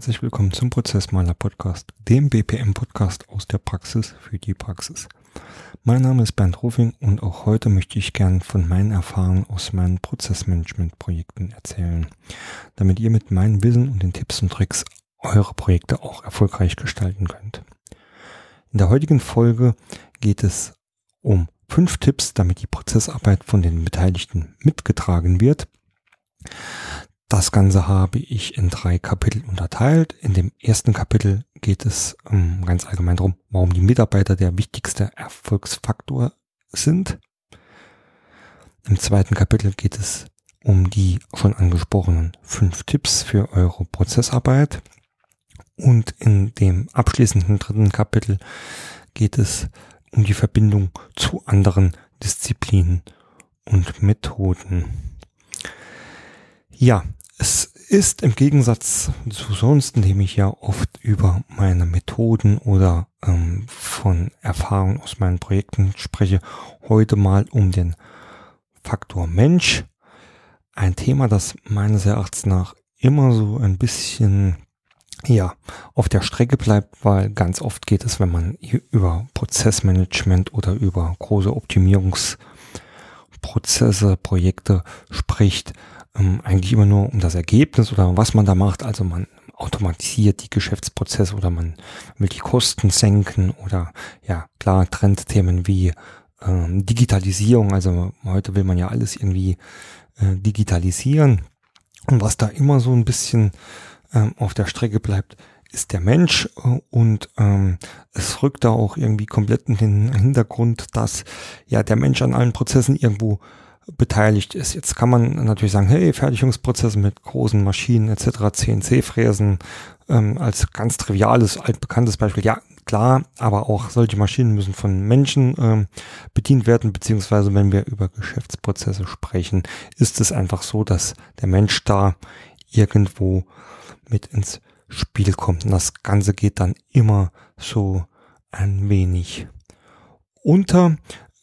Herzlich willkommen zum Prozessmaler Podcast, dem BPM Podcast aus der Praxis für die Praxis. Mein Name ist Bernd Rufing und auch heute möchte ich gern von meinen Erfahrungen aus meinen Prozessmanagement-Projekten erzählen, damit ihr mit meinem Wissen und den Tipps und Tricks eure Projekte auch erfolgreich gestalten könnt. In der heutigen Folge geht es um fünf Tipps, damit die Prozessarbeit von den Beteiligten mitgetragen wird. Das Ganze habe ich in drei Kapitel unterteilt. In dem ersten Kapitel geht es ähm, ganz allgemein darum, warum die Mitarbeiter der wichtigste Erfolgsfaktor sind. Im zweiten Kapitel geht es um die schon angesprochenen fünf Tipps für eure Prozessarbeit. Und in dem abschließenden dritten Kapitel geht es um die Verbindung zu anderen Disziplinen und Methoden. Ja, es ist im Gegensatz zu sonst, indem ich ja oft über meine Methoden oder ähm, von Erfahrungen aus meinen Projekten spreche, heute mal um den Faktor Mensch. Ein Thema, das meines Erachtens nach immer so ein bisschen ja, auf der Strecke bleibt, weil ganz oft geht es, wenn man über Prozessmanagement oder über große Optimierungsprozesse, Projekte spricht, ähm, eigentlich immer nur um das Ergebnis oder was man da macht. Also man automatisiert die Geschäftsprozesse oder man will die Kosten senken oder ja, klar, Trendthemen wie ähm, Digitalisierung. Also heute will man ja alles irgendwie äh, digitalisieren. Und was da immer so ein bisschen ähm, auf der Strecke bleibt, ist der Mensch äh, und ähm, es rückt da auch irgendwie komplett in den Hintergrund, dass ja der Mensch an allen Prozessen irgendwo beteiligt ist. Jetzt kann man natürlich sagen, hey, Fertigungsprozesse mit großen Maschinen etc., CNC-Fräsen ähm, als ganz triviales, altbekanntes Beispiel. Ja, klar, aber auch solche Maschinen müssen von Menschen ähm, bedient werden, beziehungsweise wenn wir über Geschäftsprozesse sprechen, ist es einfach so, dass der Mensch da irgendwo mit ins Spiel kommt. Und das Ganze geht dann immer so ein wenig unter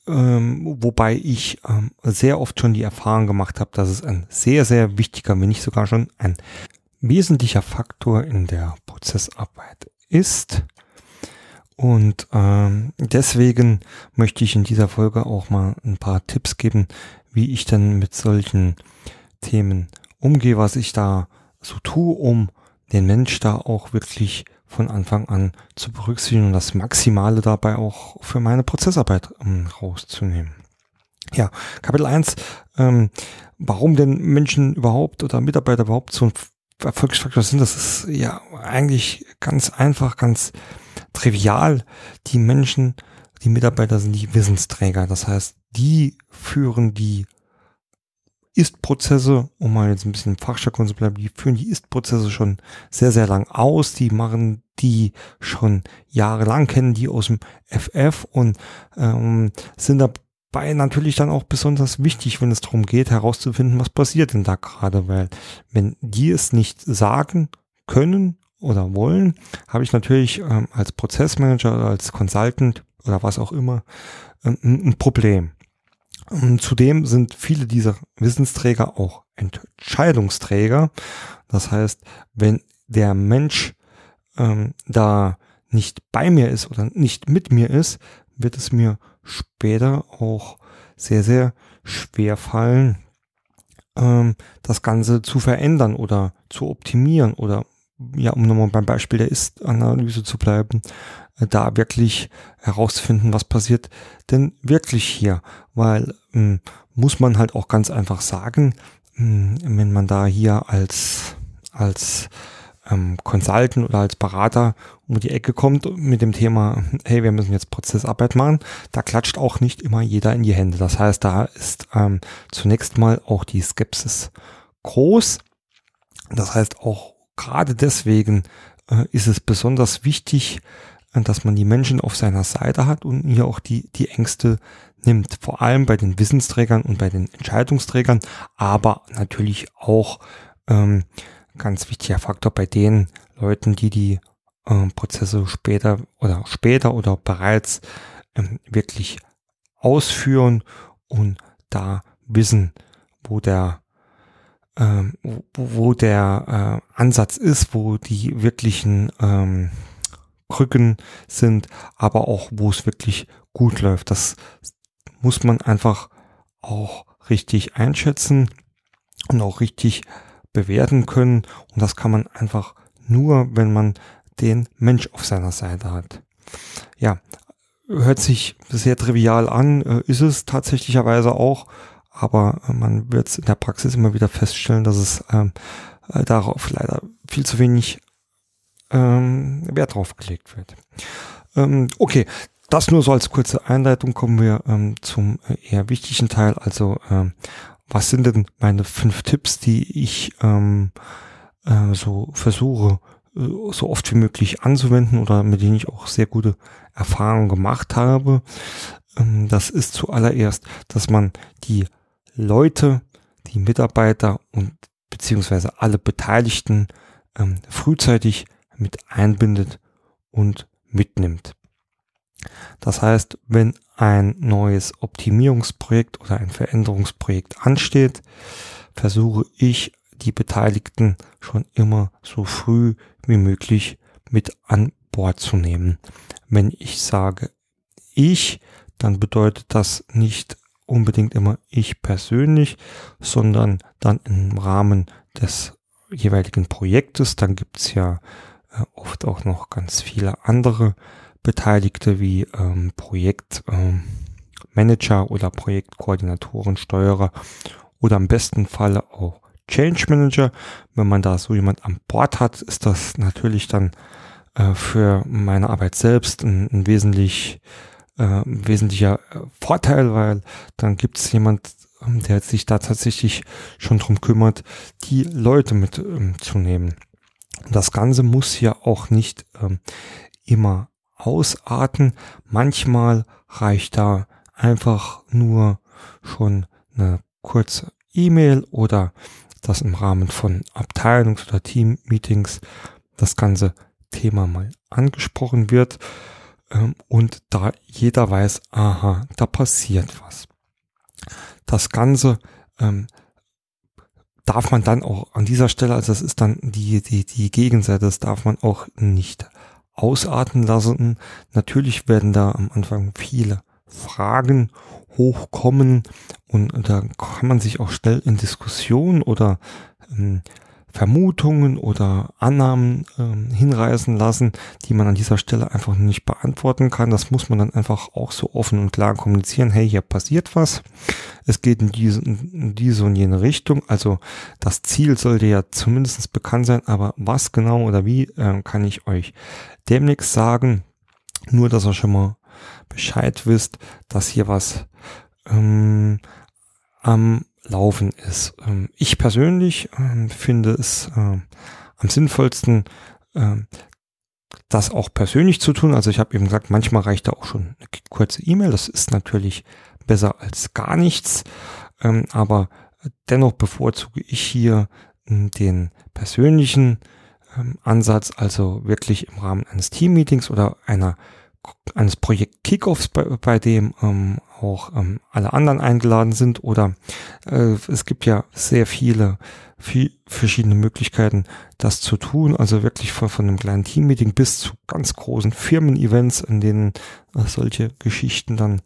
ähm, wobei ich ähm, sehr oft schon die Erfahrung gemacht habe, dass es ein sehr, sehr wichtiger, wenn nicht sogar schon ein wesentlicher Faktor in der Prozessarbeit ist. Und ähm, deswegen möchte ich in dieser Folge auch mal ein paar Tipps geben, wie ich dann mit solchen Themen umgehe, was ich da so tue, um den Mensch da auch wirklich von Anfang an zu berücksichtigen und das Maximale dabei auch für meine Prozessarbeit ähm, rauszunehmen. Ja, Kapitel 1, ähm, warum denn Menschen überhaupt oder Mitarbeiter überhaupt so ein Erfolgsfaktor sind, das ist ja eigentlich ganz einfach, ganz trivial. Die Menschen, die Mitarbeiter sind die Wissensträger. Das heißt, die führen die ist-Prozesse, um mal jetzt ein bisschen im Fachjargon zu bleiben, die führen die Ist-Prozesse schon sehr, sehr lang aus. Die machen die schon jahrelang, kennen die aus dem FF und ähm, sind dabei natürlich dann auch besonders wichtig, wenn es darum geht, herauszufinden, was passiert denn da gerade, weil wenn die es nicht sagen können oder wollen, habe ich natürlich ähm, als Prozessmanager oder als Consultant oder was auch immer ähm, ein Problem. Und zudem sind viele dieser Wissensträger auch Entscheidungsträger. Das heißt, wenn der Mensch ähm, da nicht bei mir ist oder nicht mit mir ist, wird es mir später auch sehr, sehr schwer fallen, ähm, das Ganze zu verändern oder zu optimieren oder ja, um nochmal beim Beispiel der Ist-Analyse zu bleiben, äh, da wirklich herausfinden, was passiert denn wirklich hier. Weil ähm, muss man halt auch ganz einfach sagen, ähm, wenn man da hier als, als ähm, Consultant oder als Berater um die Ecke kommt mit dem Thema, hey, wir müssen jetzt Prozessarbeit machen, da klatscht auch nicht immer jeder in die Hände. Das heißt, da ist ähm, zunächst mal auch die Skepsis groß. Das heißt, auch gerade deswegen äh, ist es besonders wichtig, äh, dass man die Menschen auf seiner Seite hat und hier auch die, die Ängste nimmt. Vor allem bei den Wissensträgern und bei den Entscheidungsträgern, aber natürlich auch ähm, ganz wichtiger Faktor bei den Leuten, die die äh, Prozesse später oder später oder bereits ähm, wirklich ausführen und da wissen, wo der ähm, wo, wo der äh, Ansatz ist, wo die wirklichen ähm, Krücken sind, aber auch wo es wirklich gut läuft. Das muss man einfach auch richtig einschätzen und auch richtig bewerten können. Und das kann man einfach nur, wenn man den Mensch auf seiner Seite hat. Ja, hört sich sehr trivial an, äh, ist es tatsächlicherweise auch, aber äh, man wird in der Praxis immer wieder feststellen, dass es ähm, äh, darauf leider viel zu wenig ähm, Wert drauf gelegt wird. Ähm, okay, das nur so als kurze Einleitung kommen wir ähm, zum eher wichtigen Teil. Also ähm, was sind denn meine fünf Tipps, die ich ähm, äh, so versuche so oft wie möglich anzuwenden oder mit denen ich auch sehr gute Erfahrungen gemacht habe. Ähm, das ist zuallererst, dass man die Leute, die Mitarbeiter und beziehungsweise alle Beteiligten ähm, frühzeitig mit einbindet und mitnimmt. Das heißt, wenn ein neues Optimierungsprojekt oder ein Veränderungsprojekt ansteht, versuche ich die Beteiligten schon immer so früh wie möglich mit an Bord zu nehmen. Wenn ich sage ich, dann bedeutet das nicht unbedingt immer ich persönlich, sondern dann im Rahmen des jeweiligen Projektes. Dann gibt's ja äh, oft auch noch ganz viele andere Beteiligte wie ähm, Projektmanager ähm, oder Projektkoordinatoren, Steuerer oder im besten Falle auch Change Manager. Wenn man da so jemand an Bord hat, ist das natürlich dann äh, für meine Arbeit selbst ein, ein wesentlich äh, wesentlicher Vorteil, weil dann gibt es jemand, ähm, der sich da tatsächlich schon drum kümmert, die Leute mitzunehmen. Ähm, das Ganze muss ja auch nicht ähm, immer ausarten. Manchmal reicht da einfach nur schon eine kurze E-Mail oder dass im Rahmen von Abteilungs- oder Team-Meetings das ganze Thema mal angesprochen wird und da jeder weiß, aha, da passiert was. Das Ganze ähm, darf man dann auch an dieser Stelle, also das ist dann die, die, die Gegenseite, das darf man auch nicht ausarten lassen. Natürlich werden da am Anfang viele Fragen hochkommen und da kann man sich auch schnell in Diskussion oder ähm, Vermutungen oder Annahmen ähm, hinreißen lassen, die man an dieser Stelle einfach nicht beantworten kann. Das muss man dann einfach auch so offen und klar kommunizieren. Hey, hier passiert was. Es geht in diese, in diese und jene Richtung. Also das Ziel sollte ja zumindest bekannt sein, aber was genau oder wie äh, kann ich euch demnächst sagen. Nur, dass ihr schon mal Bescheid wisst, dass hier was ähm, am Laufen ist. Ähm, ich persönlich ähm, finde es äh, am sinnvollsten, äh, das auch persönlich zu tun. Also ich habe eben gesagt, manchmal reicht da auch schon eine kurze E-Mail. Das ist natürlich besser als gar nichts. Ähm, aber dennoch bevorzuge ich hier hm, den persönlichen ähm, Ansatz, also wirklich im Rahmen eines Team-Meetings oder einer eines Projekt Kickoffs, bei, bei dem ähm, auch ähm, alle anderen eingeladen sind oder äh, es gibt ja sehr viele viel, verschiedene Möglichkeiten, das zu tun. Also wirklich von, von einem kleinen Team-Meeting bis zu ganz großen Firmen-Events, in denen äh, solche Geschichten dann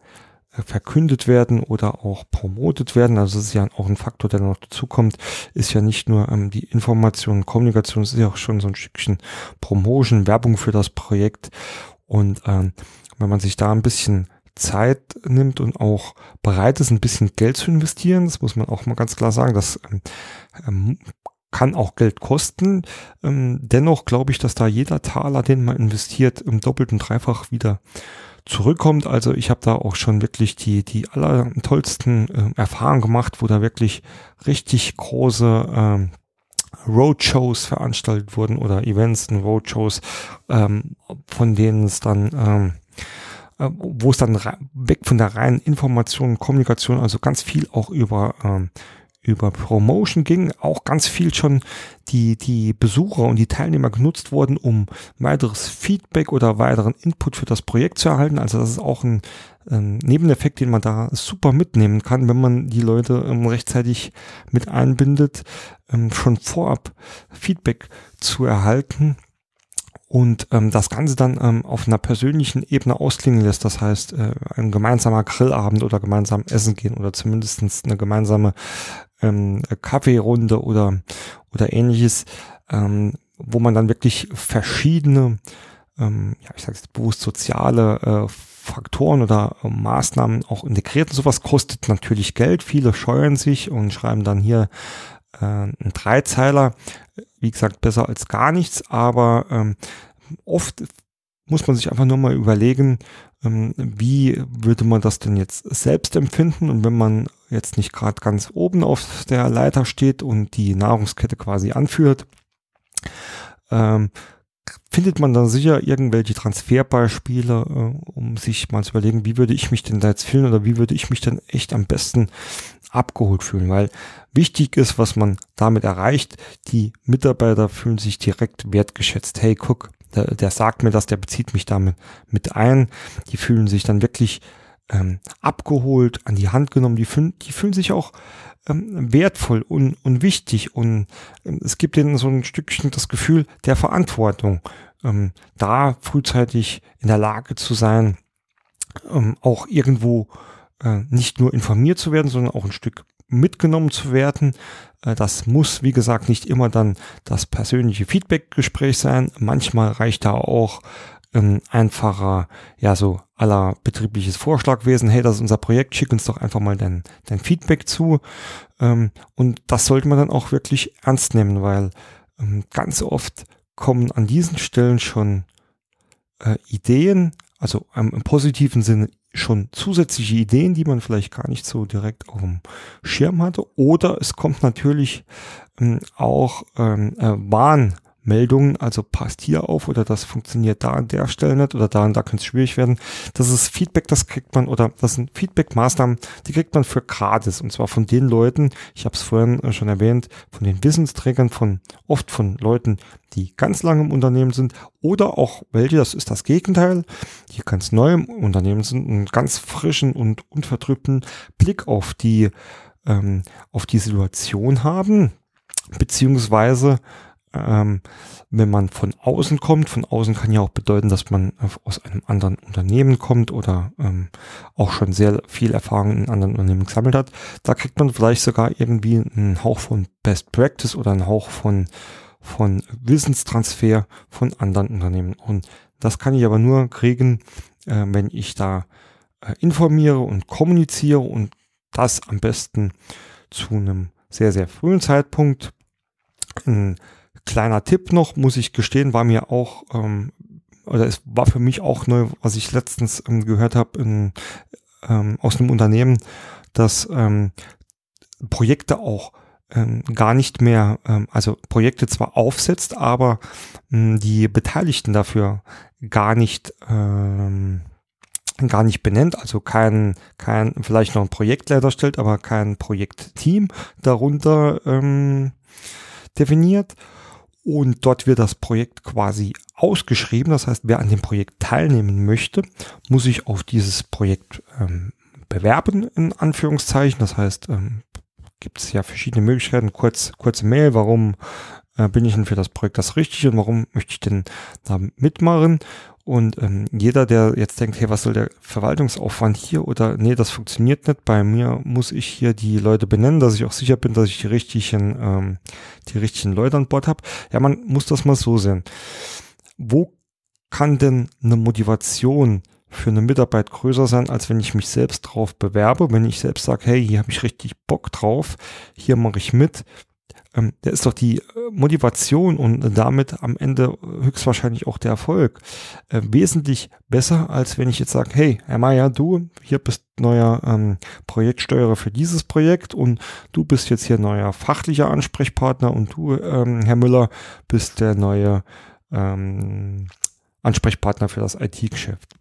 äh, verkündet werden oder auch promotet werden. Also das ist ja auch ein Faktor, der noch dazukommt, ist ja nicht nur ähm, die Information, Kommunikation, es ist ja auch schon so ein Stückchen Promotion, Werbung für das Projekt. Und ähm, wenn man sich da ein bisschen Zeit nimmt und auch bereit ist, ein bisschen Geld zu investieren, das muss man auch mal ganz klar sagen, das ähm, ähm kann auch Geld kosten. Ähm, dennoch glaube ich, dass da jeder Taler, den man investiert, im doppelten Dreifach wieder zurückkommt. Also ich habe da auch schon wirklich die, die allertollsten äh, Erfahrungen gemacht, wo da wirklich richtig große ähm, Roadshows veranstaltet wurden oder Events und Roadshows, ähm, von denen es dann, ähm, äh, wo es dann weg von der reinen Information, Kommunikation, also ganz viel auch über, ähm, über Promotion ging, auch ganz viel schon die, die Besucher und die Teilnehmer genutzt wurden, um weiteres Feedback oder weiteren Input für das Projekt zu erhalten. Also das ist auch ein, ein Nebeneffekt, den man da super mitnehmen kann, wenn man die Leute ähm, rechtzeitig mit einbindet, ähm, schon vorab Feedback zu erhalten und ähm, das Ganze dann ähm, auf einer persönlichen Ebene ausklingen lässt. Das heißt, äh, ein gemeinsamer Grillabend oder gemeinsam essen gehen oder zumindestens eine gemeinsame ähm, Kaffeerunde oder, oder ähnliches, ähm, wo man dann wirklich verschiedene, ähm, ja, ich sage jetzt bewusst soziale äh, Faktoren oder äh, Maßnahmen auch integriert. Und sowas kostet natürlich Geld. Viele scheuen sich und schreiben dann hier äh, einen Dreizeiler. Wie gesagt, besser als gar nichts, aber ähm, oft muss man sich einfach nur mal überlegen, ähm, wie würde man das denn jetzt selbst empfinden? Und wenn man jetzt nicht gerade ganz oben auf der Leiter steht und die Nahrungskette quasi anführt, ähm, findet man dann sicher irgendwelche Transferbeispiele, äh, um sich mal zu überlegen, wie würde ich mich denn da jetzt fühlen oder wie würde ich mich denn echt am besten abgeholt fühlen, weil wichtig ist, was man damit erreicht. Die Mitarbeiter fühlen sich direkt wertgeschätzt. Hey, guck, der, der sagt mir das, der bezieht mich damit mit ein. Die fühlen sich dann wirklich ähm, abgeholt, an die Hand genommen. Die fühlen, die fühlen sich auch ähm, wertvoll und, und wichtig und ähm, es gibt ihnen so ein Stückchen das Gefühl der Verantwortung, ähm, da frühzeitig in der Lage zu sein, ähm, auch irgendwo äh, nicht nur informiert zu werden, sondern auch ein Stück mitgenommen zu werden. Äh, das muss, wie gesagt, nicht immer dann das persönliche Feedback-Gespräch sein. Manchmal reicht da auch ähm, einfacher, ja, so aller betriebliches Vorschlagwesen. Hey, das ist unser Projekt, schick uns doch einfach mal dein, dein Feedback zu. Ähm, und das sollte man dann auch wirklich ernst nehmen, weil ähm, ganz oft kommen an diesen Stellen schon äh, Ideen, also im positiven Sinne schon zusätzliche Ideen, die man vielleicht gar nicht so direkt auf dem Schirm hatte. Oder es kommt natürlich ähm, auch ähm, äh, Warn Meldungen, also passt hier auf oder das funktioniert da an der Stelle nicht oder da und da könnte es schwierig werden. Das ist Feedback, das kriegt man oder das sind Feedback-Maßnahmen, die kriegt man für gratis und zwar von den Leuten, ich habe es vorhin äh, schon erwähnt, von den Wissensträgern, von oft von Leuten, die ganz lange im Unternehmen sind oder auch welche, das ist das Gegenteil, die ganz neu im Unternehmen sind, einen ganz frischen und unvertrübten Blick auf die ähm, auf die Situation haben, beziehungsweise ähm, wenn man von außen kommt, von außen kann ja auch bedeuten, dass man aus einem anderen Unternehmen kommt oder ähm, auch schon sehr viel Erfahrung in anderen Unternehmen gesammelt hat. Da kriegt man vielleicht sogar irgendwie einen Hauch von Best Practice oder einen Hauch von, von Wissenstransfer von anderen Unternehmen. Und das kann ich aber nur kriegen, äh, wenn ich da äh, informiere und kommuniziere und das am besten zu einem sehr, sehr frühen Zeitpunkt. Ein Kleiner Tipp noch, muss ich gestehen, war mir auch, ähm, oder es war für mich auch neu, was ich letztens ähm, gehört habe ähm, aus einem Unternehmen, dass ähm, Projekte auch ähm, gar nicht mehr, ähm, also Projekte zwar aufsetzt, aber ähm, die Beteiligten dafür gar nicht ähm, gar nicht benennt, also kein, kein, vielleicht noch ein Projektleiter stellt, aber kein Projektteam darunter ähm, definiert und dort wird das Projekt quasi ausgeschrieben. Das heißt, wer an dem Projekt teilnehmen möchte, muss sich auf dieses Projekt ähm, bewerben, in Anführungszeichen. Das heißt, ähm, gibt es ja verschiedene Möglichkeiten. Kurz, kurze Mail, warum äh, bin ich denn für das Projekt das Richtige und warum möchte ich denn da mitmachen? Und ähm, jeder, der jetzt denkt, hey, was soll der Verwaltungsaufwand hier oder nee, das funktioniert nicht, bei mir muss ich hier die Leute benennen, dass ich auch sicher bin, dass ich die richtigen, ähm, die richtigen Leute an Bord habe. Ja, man muss das mal so sehen. Wo kann denn eine Motivation für eine Mitarbeit größer sein, als wenn ich mich selbst drauf bewerbe, wenn ich selbst sage, hey, hier habe ich richtig Bock drauf, hier mache ich mit, ähm, der ist doch die äh, Motivation und damit am Ende höchstwahrscheinlich auch der Erfolg äh, wesentlich besser, als wenn ich jetzt sage, hey, Herr Mayer, du, hier bist neuer ähm, Projektsteuerer für dieses Projekt und du bist jetzt hier neuer fachlicher Ansprechpartner und du, ähm, Herr Müller, bist der neue ähm, Ansprechpartner für das IT-Geschäft.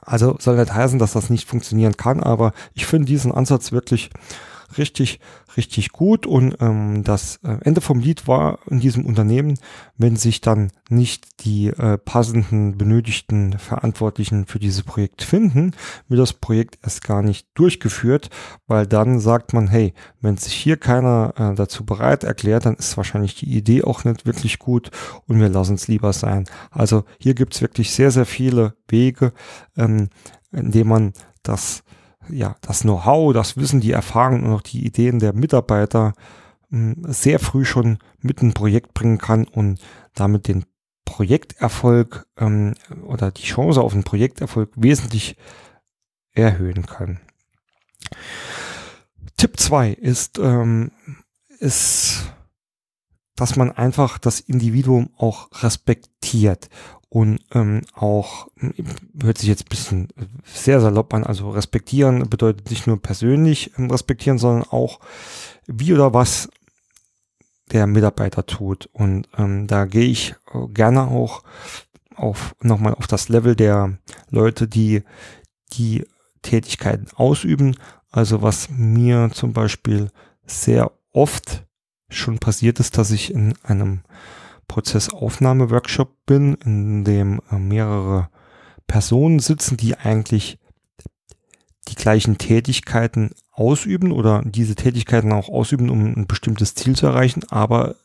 Also soll nicht heißen, dass das nicht funktionieren kann, aber ich finde diesen Ansatz wirklich richtig, richtig gut. Und ähm, das äh, Ende vom Lied war in diesem Unternehmen, wenn sich dann nicht die äh, passenden, benötigten Verantwortlichen für dieses Projekt finden, wird das Projekt erst gar nicht durchgeführt, weil dann sagt man, hey, wenn sich hier keiner äh, dazu bereit erklärt, dann ist wahrscheinlich die Idee auch nicht wirklich gut und wir lassen es lieber sein. Also hier gibt es wirklich sehr, sehr viele Wege, ähm, indem man das ja, das Know-how, das Wissen, die Erfahrung und auch die Ideen der Mitarbeiter hm, sehr früh schon mit ein Projekt bringen kann und damit den Projekterfolg ähm, oder die Chance auf einen Projekterfolg wesentlich erhöhen kann. Tipp 2 ist, ähm, ist, dass man einfach das Individuum auch respektiert und ähm, auch, hört sich jetzt ein bisschen sehr salopp an, also respektieren bedeutet nicht nur persönlich ähm, respektieren, sondern auch wie oder was der Mitarbeiter tut. Und ähm, da gehe ich gerne auch auf nochmal auf das Level der Leute, die die Tätigkeiten ausüben. Also was mir zum Beispiel sehr oft schon passiert ist, dass ich in einem Prozessaufnahme-Workshop bin, in dem äh, mehrere Personen sitzen, die eigentlich die gleichen Tätigkeiten ausüben oder diese Tätigkeiten auch ausüben, um ein bestimmtes Ziel zu erreichen, aber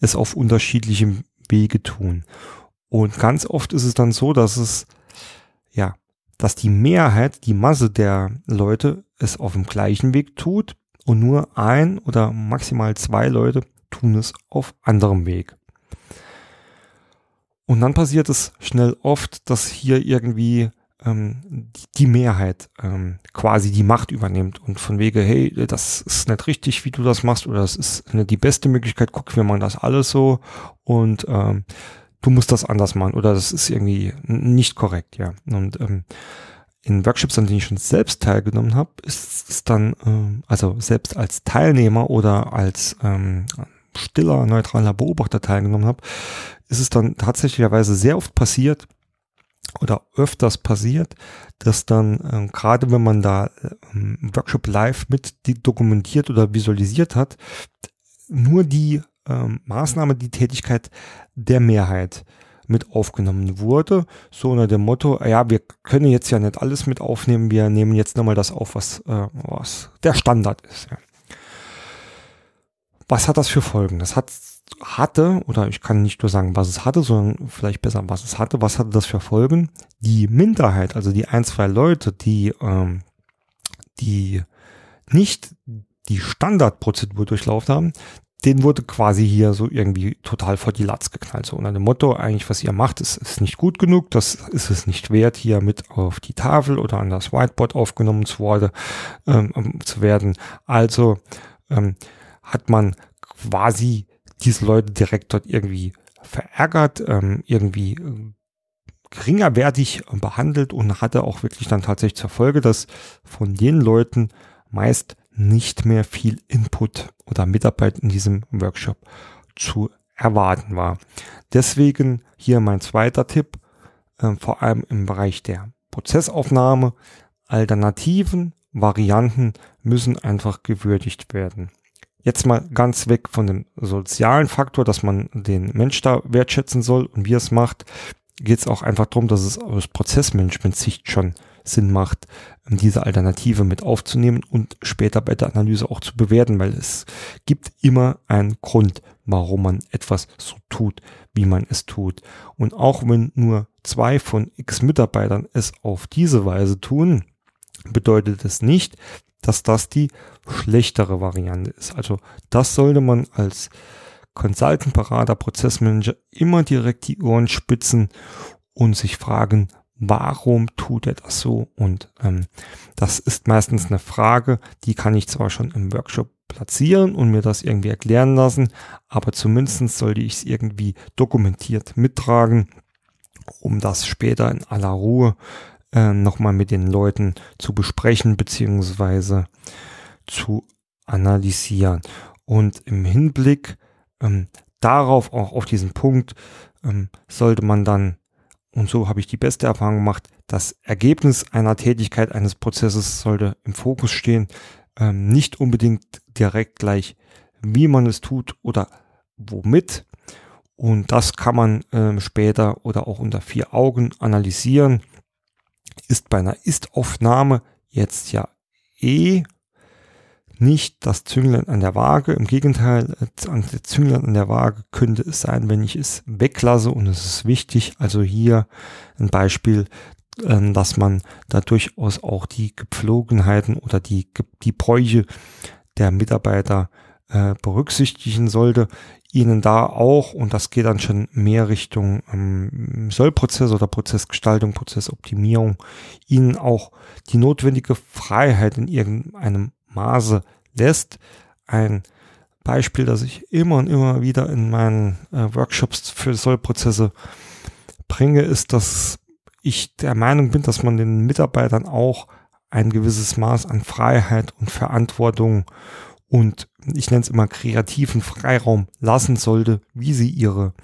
es auf unterschiedlichem Wege tun. Und ganz oft ist es dann so, dass es, ja, dass die Mehrheit, die Masse der Leute es auf dem gleichen Weg tut und nur ein oder maximal zwei Leute tun es auf anderem Weg. Und dann passiert es schnell oft, dass hier irgendwie ähm, die Mehrheit ähm, quasi die Macht übernimmt und von wege, hey, das ist nicht richtig, wie du das machst oder das ist nicht die beste Möglichkeit, guck, wir machen das alles so und ähm, du musst das anders machen oder das ist irgendwie nicht korrekt, ja. Und ähm, in Workshops, an denen ich schon selbst teilgenommen habe, ist es dann, ähm, also selbst als Teilnehmer oder als ähm, stiller, neutraler Beobachter teilgenommen habe, ist es dann tatsächlicherweise sehr oft passiert oder öfters passiert, dass dann äh, gerade wenn man da äh, Workshop live mit dokumentiert oder visualisiert hat, nur die äh, Maßnahme, die Tätigkeit der Mehrheit mit aufgenommen wurde. So unter dem Motto, ja, wir können jetzt ja nicht alles mit aufnehmen, wir nehmen jetzt nochmal das auf, was, äh, was der Standard ist. Ja. Was hat das für Folgen? Das hat hatte, oder ich kann nicht nur sagen, was es hatte, sondern vielleicht besser, was es hatte, was hatte das für Folgen? Die Minderheit, also die ein, zwei Leute, die, ähm, die nicht die Standardprozedur durchlaufen haben, den wurde quasi hier so irgendwie total vor die Latz geknallt. So unter dem Motto, eigentlich, was ihr macht, ist, ist nicht gut genug, das ist es nicht wert, hier mit auf die Tafel oder an das Whiteboard aufgenommen zu, wurde, ähm, zu werden. Also ähm, hat man quasi diese Leute direkt dort irgendwie verärgert, ähm, irgendwie äh, geringerwertig behandelt und hatte auch wirklich dann tatsächlich zur Folge, dass von den Leuten meist nicht mehr viel Input oder Mitarbeit in diesem Workshop zu erwarten war. Deswegen hier mein zweiter Tipp, äh, vor allem im Bereich der Prozessaufnahme, Alternativen, Varianten müssen einfach gewürdigt werden. Jetzt mal ganz weg von dem sozialen Faktor, dass man den Mensch da wertschätzen soll und wie er es macht, geht es auch einfach darum, dass es aus Prozessmanagement-Sicht schon Sinn macht, diese Alternative mit aufzunehmen und später bei der Analyse auch zu bewerten, weil es gibt immer einen Grund, warum man etwas so tut, wie man es tut. Und auch wenn nur zwei von x Mitarbeitern es auf diese Weise tun, bedeutet es nicht, dass das die schlechtere Variante ist. Also das sollte man als Consultant, Berater, Prozessmanager immer direkt die Ohren spitzen und sich fragen, warum tut er das so? Und ähm, das ist meistens eine Frage, die kann ich zwar schon im Workshop platzieren und mir das irgendwie erklären lassen, aber zumindest sollte ich es irgendwie dokumentiert mittragen, um das später in aller Ruhe äh, nochmal mit den Leuten zu besprechen beziehungsweise zu analysieren. Und im Hinblick ähm, darauf, auch auf diesen Punkt, ähm, sollte man dann, und so habe ich die beste Erfahrung gemacht, das Ergebnis einer Tätigkeit, eines Prozesses sollte im Fokus stehen. ähm, nicht unbedingt direkt gleich, wie man es tut oder womit. Und das kann man ähm, später oder auch unter vier Augen analysieren. Ist bei einer Ist-Aufnahme jetzt ja eh nicht das Zünglein an der Waage. Im Gegenteil, der Zünglein an der Waage könnte es sein, wenn ich es weglasse und es ist wichtig. Also hier ein Beispiel, ähm, dass man da durchaus auch die Gepflogenheiten oder die, die Bräuche der Mitarbeiter äh, berücksichtigen sollte. Ihnen da auch, und das geht dann schon mehr Richtung ähm, Sollprozess oder Prozessgestaltung, Prozessoptimierung, Ihnen auch die notwendige Freiheit in irgendeinem Maße lässt. Ein Beispiel, das ich immer und immer wieder in meinen äh, Workshops für Sollprozesse bringe, ist, dass ich der Meinung bin, dass man den Mitarbeitern auch ein gewisses Maß an Freiheit und Verantwortung und ich nenne es immer kreativen Freiraum lassen sollte, wie sie ihre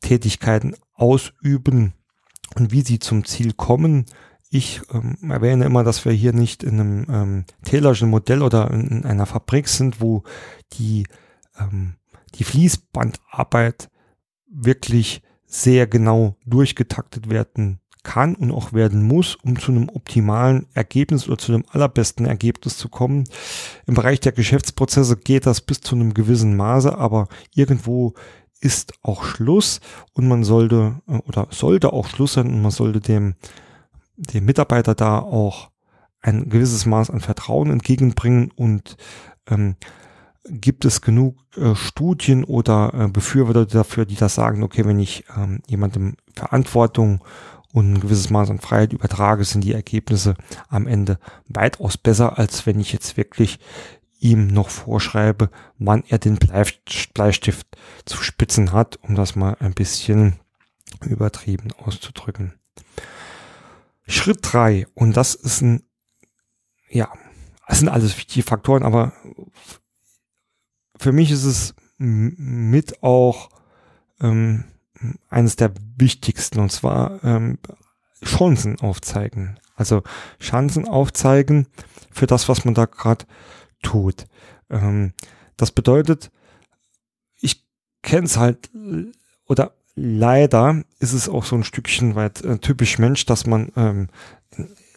Tätigkeiten ausüben und wie sie zum Ziel kommen. Ich ähm, erwähne immer, dass wir hier nicht in einem ähm, Taylorschen Modell oder in, in, einer Fabrik sind, wo die, ähm, die Fließbandarbeit wirklich sehr genau durchgetaktet werden kann und auch werden muss, um zu einem optimalen Ergebnis oder zu einem allerbesten Ergebnis zu kommen. Im Bereich der Geschäftsprozesse geht das bis zu einem gewissen Maße, aber irgendwo ist auch Schluss und man sollte äh, oder sollte auch Schluss sein und man sollte dem, dem Mitarbeiter da auch ein gewisses Maß an Vertrauen entgegenbringen und ähm, gibt es genug äh, Studien oder äh, Befürworter dafür, die das sagen, okay, wenn ich ähm, jemandem Verantwortung und ein gewisses Maß an Freiheit übertrage, sind die Ergebnisse am Ende weitaus besser, als wenn ich jetzt wirklich ihm noch vorschreibe, wann er den Bleistift zu spitzen hat, um das mal ein bisschen übertrieben auszudrücken. Schritt drei und das ist ein, ja, das sind alles wichtige Faktoren, aber für mich ist es mit auch ähm, eines der wichtigsten und zwar ähm, Chancen aufzeigen. Also Chancen aufzeigen für das, was man da gerade tut. Ähm, das bedeutet, ich kenne es halt oder leider ist es auch so ein Stückchen weit äh, typisch Mensch, dass man ähm,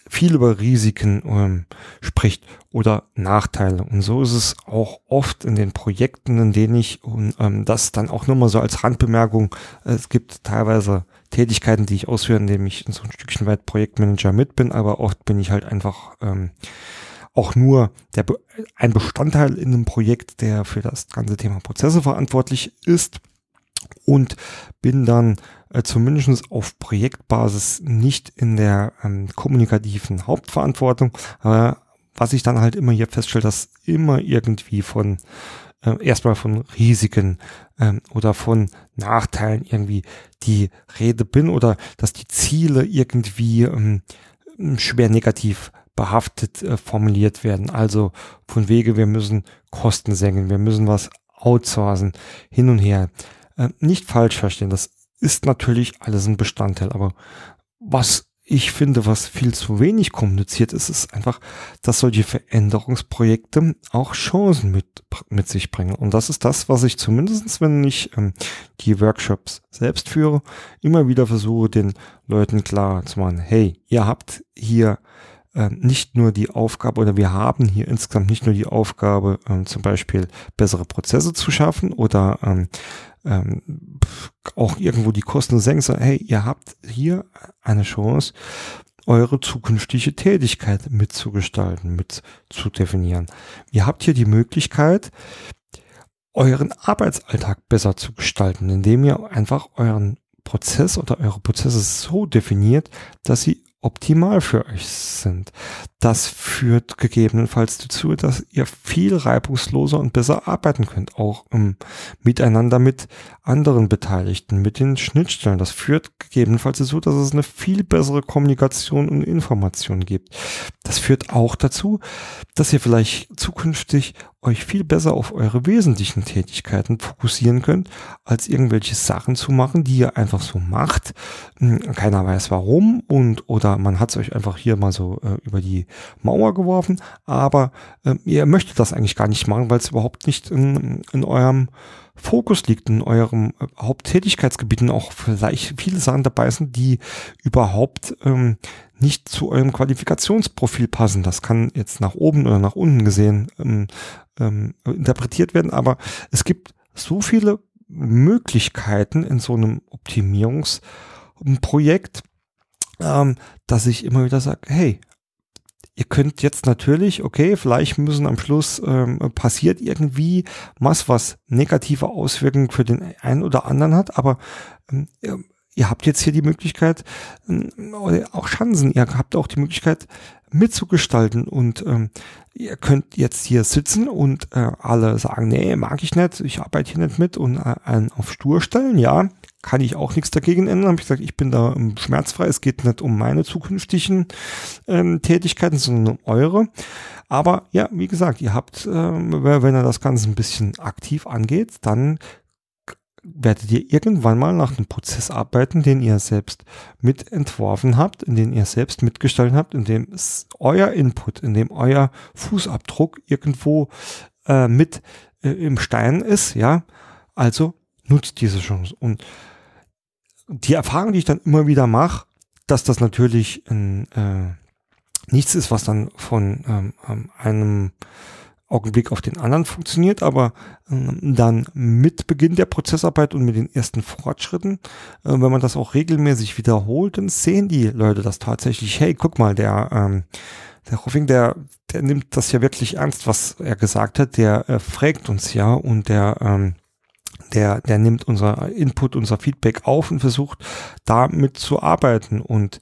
viel über Risiken ähm, spricht oder Nachteile. Und so ist es auch oft in den Projekten, in denen ich und ähm, das dann auch nur mal so als Randbemerkung. Äh, es gibt teilweise Tätigkeiten, die ich ausführe, in denen ich so ein Stückchen weit Projektmanager mit bin, aber oft bin ich halt einfach ähm, auch nur der, ein Bestandteil in einem Projekt, der für das ganze Thema Prozesse verantwortlich ist und bin dann äh, zumindest auf Projektbasis nicht in der ähm, kommunikativen Hauptverantwortung. Aber was ich dann halt immer hier feststelle, dass immer irgendwie von äh, erstmal von Risiken ähm, oder von Nachteilen irgendwie die Rede bin oder dass die Ziele irgendwie ähm, schwer negativ behaftet äh, formuliert werden. Also von Wege, wir müssen Kosten senken, wir müssen was outsourcen, hin und her. Äh, nicht falsch verstehen, das ist natürlich alles ein Bestandteil, aber was ich finde, was viel zu wenig kommuniziert ist, ist einfach, dass solche Veränderungsprojekte auch Chancen mit, mit sich bringen. Und das ist das, was ich zumindestens, wenn ich ähm, die Workshops selbst führe, immer wieder versuche, den Leuten klar zu machen, hey, ihr habt hier äh, nicht nur die Aufgabe oder wir haben hier insgesamt nicht nur die Aufgabe, ähm, zum Beispiel bessere Prozesse zu schaffen oder ähm, ähm, auch irgendwo die Kosten senken, sondern hey, ihr habt hier eine Chance, eure zukünftige Tätigkeit mitzugestalten, mit zu definieren. Ihr habt hier die Möglichkeit, euren Arbeitsalltag besser zu gestalten, indem ihr einfach euren Prozess oder eure Prozesse so definiert, dass sie optimal für euch sind. Das führt gegebenenfalls dazu, dass ihr viel reibungsloser und besser arbeiten könnt, auch um, miteinander mit anderen Beteiligten, mit den Schnittstellen. Das führt gegebenenfalls dazu, dass es eine viel bessere Kommunikation und Information gibt. Das führt auch dazu, dass ihr vielleicht zukünftig euch viel besser auf eure wesentlichen Tätigkeiten fokussieren könnt, als irgendwelche Sachen zu machen, die ihr einfach so macht. Hm, keiner weiß warum und oder man hat es euch einfach hier mal so äh, über die Mauer geworfen, aber äh, ihr möchtet das eigentlich gar nicht machen, weil es überhaupt nicht in, in eurem Fokus liegt in eurem äh, Haupttätigkeitsgebiet und auch vielleicht viele Sachen dabei sind, die überhaupt ähm, nicht zu eurem Qualifikationsprofil passen. Das kann jetzt nach oben oder nach unten gesehen ähm, ähm, interpretiert werden, aber es gibt so viele Möglichkeiten in so einem Optimierungsprojekt, ähm, dass ich immer wieder sage, hey, Ihr könnt jetzt natürlich, okay, vielleicht müssen am Schluss ähm, passiert irgendwie was, was negative Auswirkungen für den einen oder anderen hat, aber ähm, ihr habt jetzt hier die Möglichkeit, äh, auch Chancen, ihr habt auch die Möglichkeit mitzugestalten und ähm, ihr könnt jetzt hier sitzen und äh, alle sagen, nee, mag ich nicht, ich arbeite hier nicht mit und äh, einen auf Stur stellen, ja, kann ich auch nichts dagegen ändern. Habe ich gesagt, ich bin da ähm, schmerzfrei. Es geht nicht um meine zukünftigen ähm, Tätigkeiten, sondern um eure. Aber ja, wie gesagt, ihr habt, ähm, wenn ihr das Ganze ein bisschen aktiv angeht, dann werdet ihr irgendwann mal nach einem Prozess arbeiten, den ihr selbst mitentworfen habt, in den ihr selbst mitgestaltet habt, in dem euer Input, in dem euer Fußabdruck irgendwo äh, mit äh, im Stein ist, ja. Also nutzt diese Chance. Und die Erfahrung, die ich dann immer wieder mache, dass das natürlich ein, äh, nichts ist, was dann von ähm, ähm, einem Augenblick auf den anderen funktioniert, aber ähm, dann mit Beginn der Prozessarbeit und mit den ersten Fortschritten, äh, wenn man das auch regelmäßig wiederholt, dann sehen die Leute das tatsächlich, hey, guck mal, der, ähm, der Hoffing, der, der nimmt das ja wirklich ernst, was er gesagt hat, der äh, fragt uns ja und der ähm, der, der nimmt unser Input, unser Feedback auf und versucht damit zu arbeiten. Und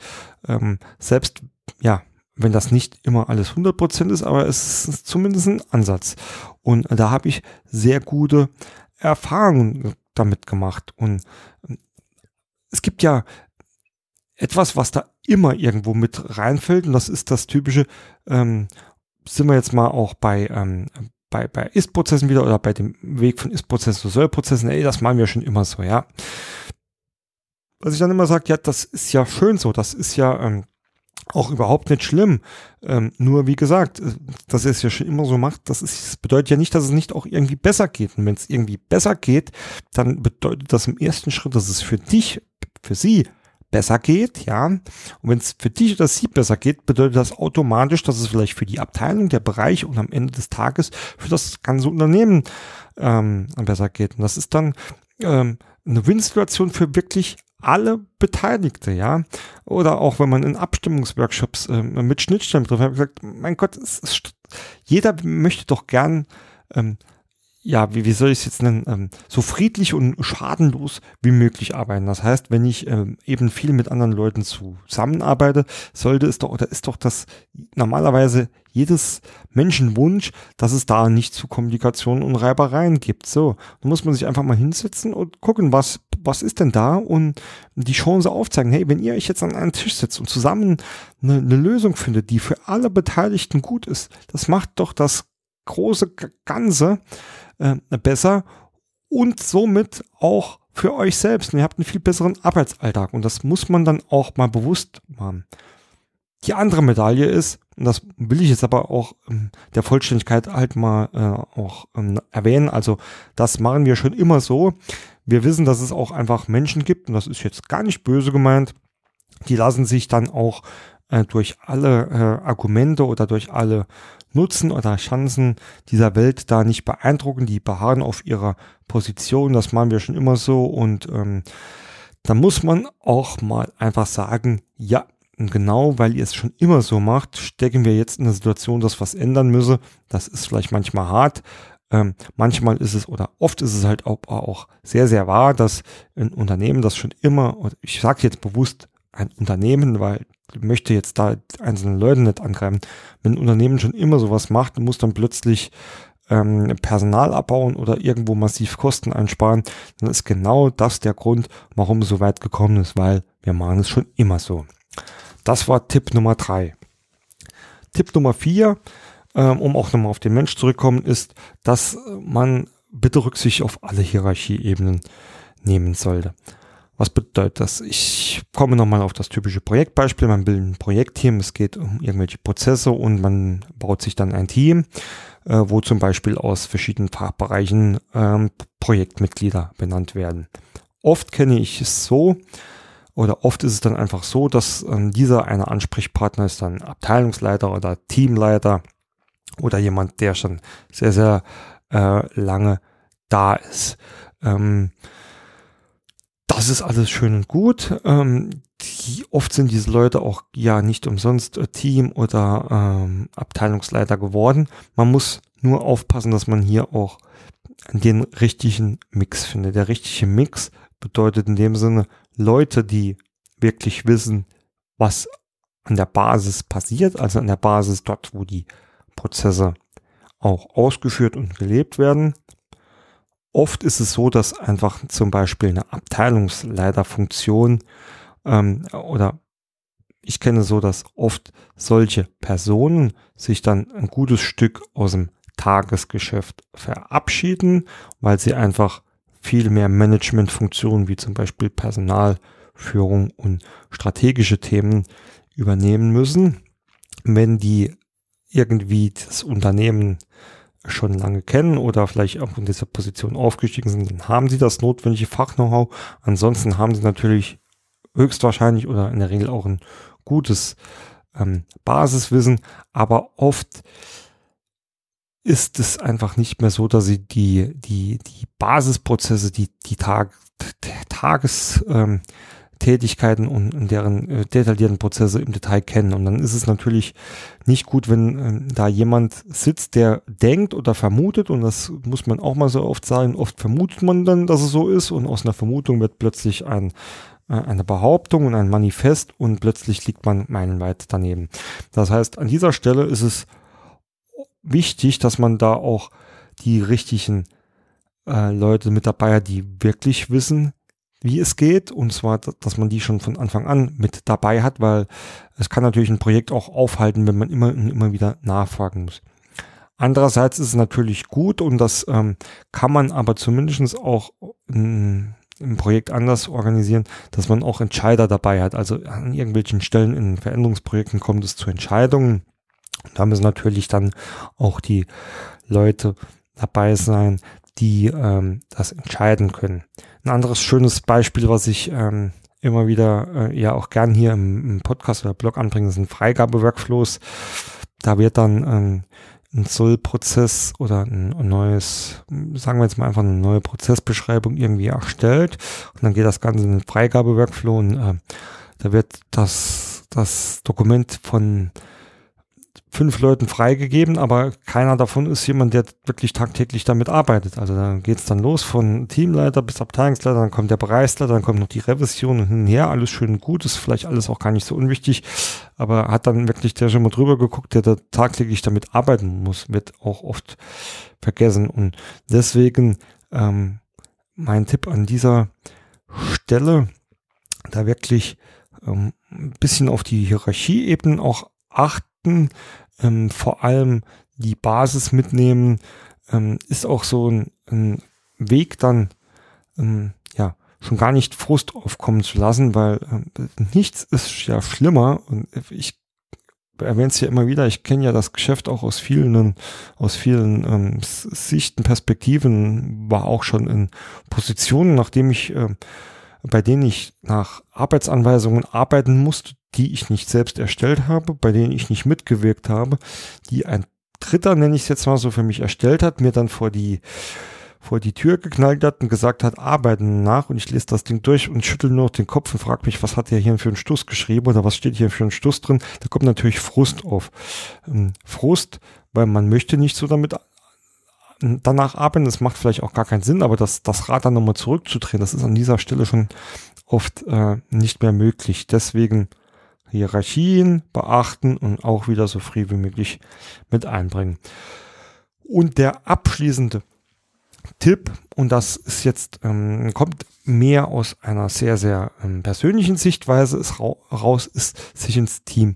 ähm, selbst, ja, wenn das nicht immer alles 100% ist, aber es ist zumindest ein Ansatz. Und da habe ich sehr gute Erfahrungen damit gemacht. Und ähm, es gibt ja etwas, was da immer irgendwo mit reinfällt, und das ist das typische, ähm, sind wir jetzt mal auch bei, ähm, bei, bei Ist-Prozessen wieder oder bei dem Weg von Ist-Prozessen zu Soll-Prozessen, ey, das machen wir schon immer so, ja. Was ich dann immer sage, ja, das ist ja schön so, das ist ja ähm, auch überhaupt nicht schlimm. Ähm, nur wie gesagt, äh, dass er es ja schon immer so macht, das, ist, das bedeutet ja nicht, dass es nicht auch irgendwie besser geht. Und wenn es irgendwie besser geht, dann bedeutet das im ersten Schritt, dass es für dich, für sie besser geht, ja. Und wenn es für dich oder sie besser geht, bedeutet das automatisch, dass es vielleicht für die Abteilung, der Bereich und am Ende des Tages für das ganze Unternehmen ähm, besser geht. Und das ist dann ähm, eine Win-Situation für wirklich alle Beteiligte, ja. Oder auch wenn man in Abstimmungsworkshops ähm, mit Schnittstellen trifft, habe ich gesagt, mein Gott, es, es, jeder möchte doch gern ähm, ja, wie, wie soll ich es jetzt nennen, ähm, so friedlich und schadenlos wie möglich arbeiten. Das heißt, wenn ich ähm, eben viel mit anderen Leuten zusammenarbeite, sollte es doch, oder ist doch das normalerweise jedes Menschenwunsch, dass es da nicht zu Kommunikationen und Reibereien gibt. So, da muss man sich einfach mal hinsetzen und gucken, was, was ist denn da und die Chance aufzeigen. Hey, wenn ihr euch jetzt an einen Tisch setzt und zusammen eine, eine Lösung findet, die für alle Beteiligten gut ist, das macht doch das große Ganze äh, besser und somit auch für euch selbst. Und ihr habt einen viel besseren Arbeitsalltag und das muss man dann auch mal bewusst machen. Die andere Medaille ist, und das will ich jetzt aber auch ähm, der Vollständigkeit halt mal äh, auch ähm, erwähnen, also das machen wir schon immer so. Wir wissen, dass es auch einfach Menschen gibt, und das ist jetzt gar nicht böse gemeint, die lassen sich dann auch äh, durch alle äh, Argumente oder durch alle Nutzen oder Chancen dieser Welt da nicht beeindrucken. Die beharren auf ihrer Position. Das machen wir schon immer so. Und ähm, da muss man auch mal einfach sagen, ja, genau weil ihr es schon immer so macht, stecken wir jetzt in der Situation, dass was ändern müsse. Das ist vielleicht manchmal hart. Ähm, manchmal ist es oder oft ist es halt auch, auch sehr, sehr wahr, dass ein Unternehmen das schon immer, ich sage jetzt bewusst ein Unternehmen, weil möchte jetzt da einzelne Leute nicht angreifen. Wenn ein Unternehmen schon immer sowas macht und muss dann plötzlich ähm, Personal abbauen oder irgendwo massiv Kosten einsparen, dann ist genau das der Grund, warum es so weit gekommen ist, weil wir machen es schon immer so. Das war Tipp Nummer drei. Tipp Nummer vier ähm, um auch nochmal auf den Mensch zurückkommen, ist, dass man bitte Rücksicht auf alle Hierarchieebenen nehmen sollte. Was bedeutet das? Ich komme nochmal auf das typische Projektbeispiel. Man bildet ein Projektteam, es geht um irgendwelche Prozesse und man baut sich dann ein Team, äh, wo zum Beispiel aus verschiedenen Fachbereichen ähm, Projektmitglieder benannt werden. Oft kenne ich es so, oder oft ist es dann einfach so, dass ähm, dieser eine Ansprechpartner ist dann Abteilungsleiter oder Teamleiter oder jemand, der schon sehr, sehr äh, lange da ist. Ähm, das ist alles schön und gut. Ähm, die, oft sind diese Leute auch ja nicht umsonst äh, Team oder ähm, Abteilungsleiter geworden. Man muss nur aufpassen, dass man hier auch den richtigen Mix findet. Der richtige Mix bedeutet in dem Sinne Leute, die wirklich wissen, was an der Basis passiert, also an der Basis dort, wo die Prozesse auch ausgeführt und gelebt werden. Oft ist es so, dass einfach zum Beispiel eine Abteilungsleiterfunktion ähm, oder ich kenne so, dass oft solche Personen sich dann ein gutes Stück aus dem Tagesgeschäft verabschieden, weil sie einfach viel mehr Managementfunktionen wie zum Beispiel Personalführung und strategische Themen übernehmen müssen. Wenn die irgendwie das Unternehmen schon lange kennen oder vielleicht auch in dieser Position aufgestiegen sind, dann haben sie das notwendige Fach-Know-how. Ansonsten haben sie natürlich höchstwahrscheinlich oder in der Regel auch ein gutes ähm, Basiswissen, aber oft ist es einfach nicht mehr so, dass sie die, die, die Basisprozesse, die, die Tag, Tages, ähm, Tätigkeiten und, deren äh, detaillierten Prozesse im Detail kennen. Und dann ist es natürlich nicht gut, wenn ähm, da jemand sitzt, der denkt oder vermutet, und das muss man auch mal so oft sagen, oft vermutet man dann, dass es so ist, und aus einer Vermutung wird plötzlich ein, äh, eine Behauptung und ein Manifest und plötzlich liegt man meilenweit daneben. Das heißt, an dieser Stelle ist es wichtig, dass man da auch die richtigen äh, Leute mit dabei hat, die wirklich wissen, wie es geht und zwar, dass man die schon von Anfang an mit dabei hat, weil es kann natürlich ein Projekt auch aufhalten, wenn man immer und immer wieder nachfragen muss. Andererseits ist es natürlich gut und das ähm, kann man aber zumindest auch in, im Projekt anders organisieren, dass man auch Entscheider dabei hat. Also an irgendwelchen Stellen in Veränderungsprojekten kommt es zu Entscheidungen. Da müssen natürlich dann auch die Leute dabei sein, die ähm, das entscheiden können. Ein anderes schönes Beispiel, was ich ähm, immer wieder äh, ja auch gern hier im, im Podcast oder Blog anbringe, sind Freigabe-Workflows. Da wird dann ähm, ein Soll-Prozess oder ein, ein, neues, sagen wir jetzt mal einfach eine neue Prozessbeschreibung irgendwie erstellt und dann geht das Ganze in den Freigabe-Workflow und äh, da wird das, das Dokument von fünf Leuten freigegeben, aber keiner davon ist jemand, der wirklich tagtäglich damit arbeitet. Also da geht's dann los von Teamleiter bis Abteilungsleiter, dann kommt der Bereichsleiter, dann kommt noch die Revision und hinher, alles schön und gut, ist vielleicht alles auch gar nicht so unwichtig, aber hat dann wirklich der schon mal drüber geguckt, der da tagtäglich damit arbeiten muss, wird auch oft vergessen. Und deswegen ähm, mein Tipp an dieser Stelle, da wirklich ähm, ein bisschen auf die Hierarchieebenen auch achten, ähm, vor allem die Basis mitnehmen, ähm, ist auch so ein, ein Weg dann, ähm, ja, schon gar nicht Frust aufkommen zu lassen, weil ähm, nichts ist ja schlimmer und ich erwähne es ja immer wieder, ich kenne ja das Geschäft auch aus vielen, aus vielen ähm, Sichten, Perspektiven, war auch schon in Positionen, nachdem ich, äh, bei denen ich nach Arbeitsanweisungen arbeiten musste, die ich nicht selbst erstellt habe, bei denen ich nicht mitgewirkt habe, die ein Dritter, nenne ich es jetzt mal so, für mich erstellt hat, mir dann vor die vor die Tür geknallt hat und gesagt hat, arbeiten nach und ich lese das Ding durch und schüttel nur noch den Kopf und frage mich, was hat der hier für einen Stuss geschrieben oder was steht hier für einen Stuss drin? Da kommt natürlich Frust auf. Ähm, Frust, weil man möchte nicht so damit danach arbeiten, das macht vielleicht auch gar keinen Sinn, aber das, das Rad dann nochmal zurückzudrehen, das ist an dieser Stelle schon oft äh, nicht mehr möglich. Deswegen Hierarchien beachten und auch wieder so frei wie möglich mit einbringen. Und der abschließende Tipp, und das ist jetzt, ähm, kommt mehr aus einer sehr, sehr ähm, persönlichen Sichtweise ist raus, ist sich ins Team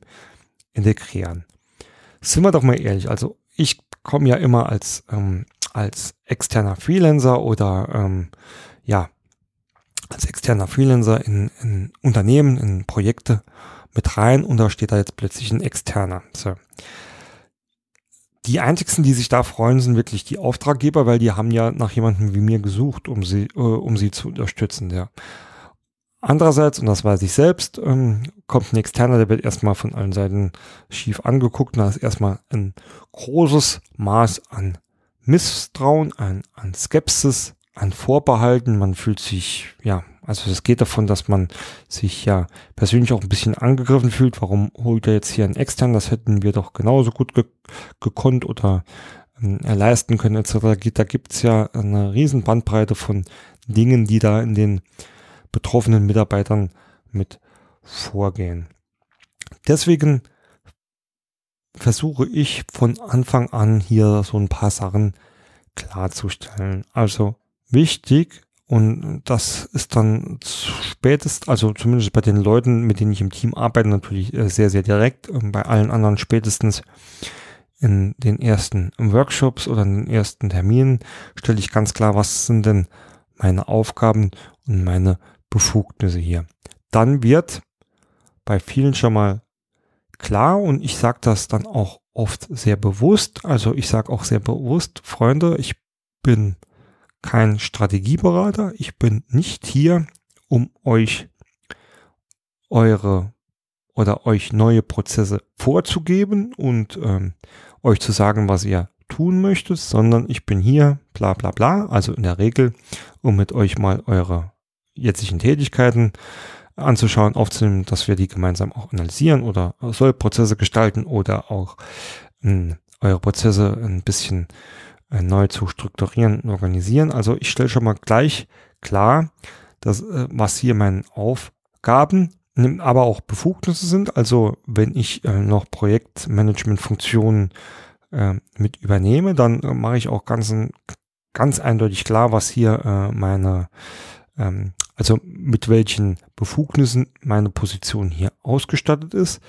integrieren. Sind wir doch mal ehrlich, also ich komme ja immer als, ähm, als externer Freelancer oder ähm, ja, als externer Freelancer in, in Unternehmen, in Projekte mit rein und da steht da jetzt plötzlich ein externer. So. Die einzigsten, die sich da freuen, sind wirklich die Auftraggeber, weil die haben ja nach jemandem wie mir gesucht, um sie, äh, um sie zu unterstützen. Ja. Andererseits, und das weiß ich selbst, ähm, kommt ein Externer, der wird erstmal von allen Seiten schief angeguckt. Und da ist erstmal ein großes Maß an Misstrauen, an, an Skepsis, an Vorbehalten. Man fühlt sich, ja, also es geht davon, dass man sich ja persönlich auch ein bisschen angegriffen fühlt. Warum holt er jetzt hier einen externen? Das hätten wir doch genauso gut ge gekonnt oder ähm, leisten können etc. Da gibt's ja eine riesen Bandbreite von Dingen, die da in den betroffenen Mitarbeitern mit vorgehen. Deswegen versuche ich von Anfang an hier so ein paar Sachen klarzustellen. Also wichtig und das ist dann spätestens, also zumindest bei den Leuten, mit denen ich im Team arbeite, natürlich äh, sehr, sehr direkt. Bei allen anderen spätestens in den ersten Workshops oder in den ersten Terminen stelle ich ganz klar, was sind denn meine Aufgaben und meine Befugnisse hier. Dann wird bei vielen schon mal klar und ich sage das dann auch oft sehr bewusst. Also ich sage auch sehr bewusst, Freunde, ich bin kein Strategieberater. Ich bin nicht hier, um euch eure oder euch neue Prozesse vorzugeben und ähm, euch zu sagen, was ihr tun möchtet, sondern ich bin hier, bla bla bla, also in der Regel, um mit euch mal eure jetzigen Tätigkeiten anzuschauen, aufzunehmen, dass wir die gemeinsam auch analysieren oder soll Prozesse gestalten oder auch äh, eure Prozesse ein bisschen äh, neu zu strukturieren und organisieren. Also ich stelle schon mal gleich klar, dass, äh, was hier meine Aufgaben, aber auch Befugnisse sind. Also wenn ich äh, noch Projektmanagement-Funktionen äh, mit übernehme, dann äh, mache ich auch ganz, ganz eindeutig klar, was hier äh, meine ähm, also mit welchen Befugnissen meine Position hier ausgestattet ist.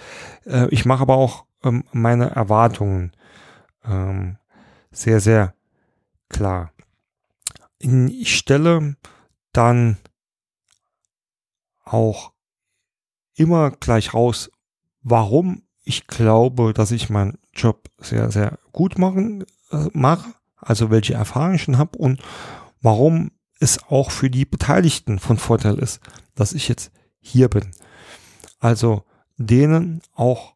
Äh, ich mache aber auch ähm, meine Erwartungen ähm, sehr, sehr klar. Ich stelle dann auch immer gleich raus, warum ich glaube, dass ich meinen Job sehr, sehr gut machen äh, mache, also welche Erfahrungen ich schon habe und warum es auch für die Beteiligten von Vorteil ist, dass ich jetzt hier bin. Also denen auch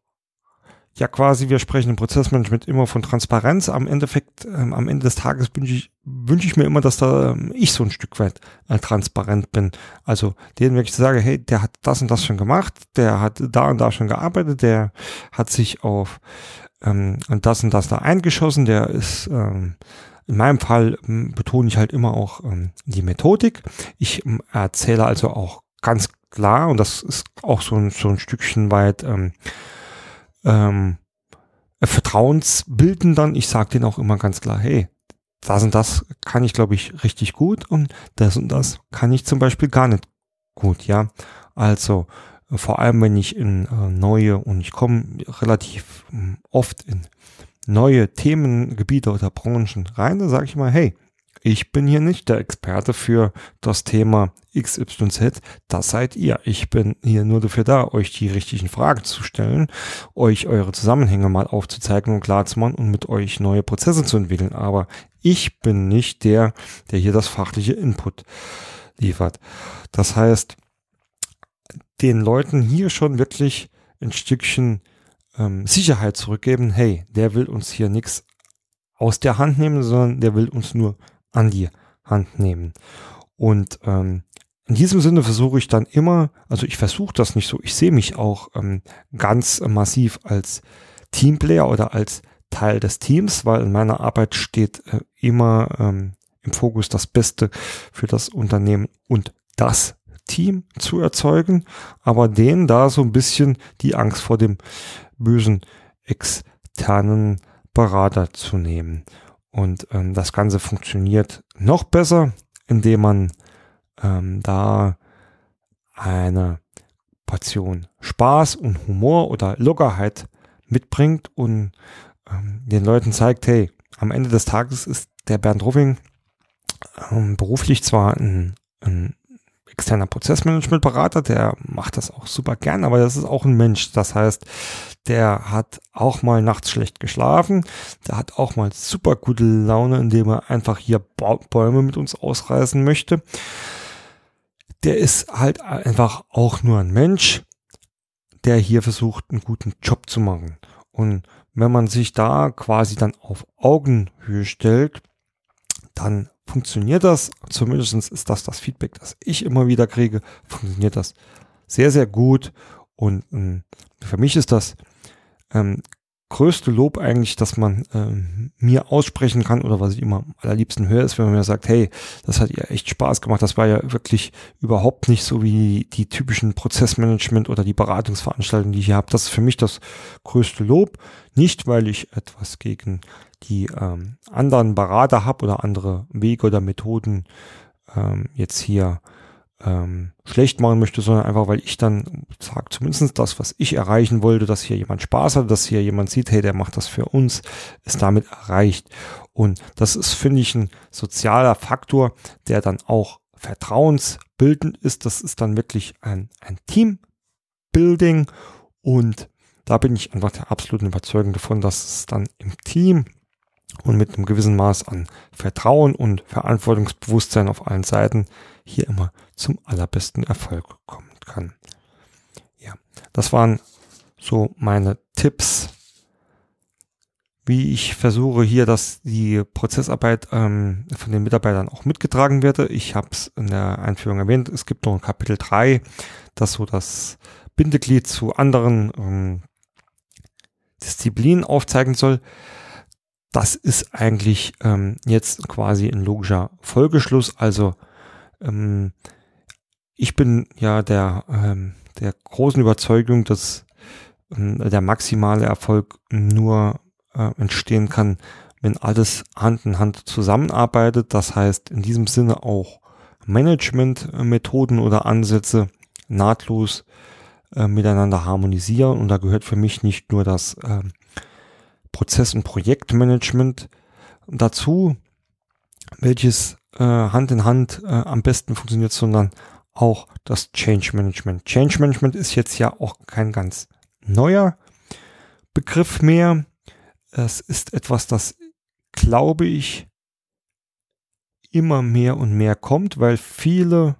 ja quasi, wir sprechen im Prozessmanagement immer von Transparenz. Am Endeffekt, ähm, am Ende des Tages wünsche ich, wünsche ich mir immer, dass da ähm, ich so ein Stück weit äh, transparent bin. Also denen wirklich zu sagen, hey, der hat das und das schon gemacht, der hat da und da schon gearbeitet, der hat sich auf ähm, das und das da eingeschossen, der ist ähm, in meinem Fall ähm, betone ich halt immer auch ähm, die Methodik. Ich ähm, erzähle also auch ganz klar, und das ist auch so ein, so ein Stückchen weit ähm, ähm, Vertrauensbilden dann. Ich sage denen auch immer ganz klar, hey, das und das kann ich, glaube ich, richtig gut und das und das kann ich zum Beispiel gar nicht gut, ja. Also vor allem, wenn ich in äh, neue und ich komme relativ oft in neue Themengebiete oder Branchen rein, dann sage ich mal, hey, ich bin hier nicht der Experte für das Thema XYZ, das seid ihr. Ich bin hier nur dafür da, euch die richtigen Fragen zu stellen, euch eure Zusammenhänge mal aufzuzeigen und klar zu machen und mit euch neue Prozesse zu entwickeln. Aber ich bin nicht der, der hier das fachliche Input liefert. Das heißt, den Leuten hier schon wirklich ein Stückchen ähm, Sicherheit zurückgeben, hey, der will uns hier nichts aus der Hand nehmen, sondern der will uns nur an die Hand nehmen. Und ähm, in diesem Sinne versuche ich dann immer, also ich versuche das nicht so, ich sehe mich auch ähm, ganz massiv als Teamplayer oder als Teil des Teams, weil in meiner Arbeit steht äh, immer ähm, im Fokus das Beste für das Unternehmen und das Team zu erzeugen, aber denen da so ein bisschen die Angst vor dem bösen externen Berater zu nehmen. Und ähm, das Ganze funktioniert noch besser, indem man ähm, da eine Portion Spaß und Humor oder Lockerheit mitbringt und ähm, den Leuten zeigt, hey, am Ende des Tages ist der Bernd Ruffing ähm, beruflich zwar ein, ein externer Prozessmanagementberater, der macht das auch super gern, aber das ist auch ein Mensch. Das heißt, der hat auch mal nachts schlecht geschlafen, der hat auch mal super gute Laune, indem er einfach hier Bäume mit uns ausreißen möchte. Der ist halt einfach auch nur ein Mensch, der hier versucht, einen guten Job zu machen. Und wenn man sich da quasi dann auf Augenhöhe stellt, dann funktioniert das, zumindest ist das das Feedback, das ich immer wieder kriege, funktioniert das sehr, sehr gut. Und ähm, für mich ist das ähm, größte Lob eigentlich, dass man ähm, mir aussprechen kann oder was ich immer am allerliebsten höre, ist, wenn man mir sagt, hey, das hat ihr echt Spaß gemacht. Das war ja wirklich überhaupt nicht so wie die typischen Prozessmanagement oder die Beratungsveranstaltungen, die ich hier habe. Das ist für mich das größte Lob. Nicht, weil ich etwas gegen die ähm, anderen Berater habe oder andere Wege oder Methoden ähm, jetzt hier ähm, schlecht machen möchte, sondern einfach, weil ich dann sage, zumindest das, was ich erreichen wollte, dass hier jemand Spaß hat, dass hier jemand sieht, hey, der macht das für uns, ist damit erreicht. Und das ist, finde ich, ein sozialer Faktor, der dann auch vertrauensbildend ist. Das ist dann wirklich ein, ein Teambuilding und da bin ich einfach der absoluten Überzeugung davon, dass es dann im Team und mit einem gewissen Maß an Vertrauen und Verantwortungsbewusstsein auf allen Seiten hier immer zum allerbesten Erfolg kommen kann. Ja, das waren so meine Tipps, wie ich versuche hier, dass die Prozessarbeit ähm, von den Mitarbeitern auch mitgetragen werde. Ich habe es in der Einführung erwähnt, es gibt noch ein Kapitel 3, das so das Bindeglied zu anderen ähm, Disziplinen aufzeigen soll das ist eigentlich ähm, jetzt quasi ein logischer Folgeschluss. Also ähm, ich bin ja der, ähm, der großen Überzeugung, dass ähm, der maximale Erfolg nur äh, entstehen kann, wenn alles Hand in Hand zusammenarbeitet. Das heißt in diesem Sinne auch Managementmethoden oder Ansätze nahtlos äh, miteinander harmonisieren. Und da gehört für mich nicht nur das äh, Prozess- und Projektmanagement dazu, welches äh, Hand in Hand äh, am besten funktioniert, sondern auch das Change Management. Change Management ist jetzt ja auch kein ganz neuer Begriff mehr. Es ist etwas, das, glaube ich, immer mehr und mehr kommt, weil viele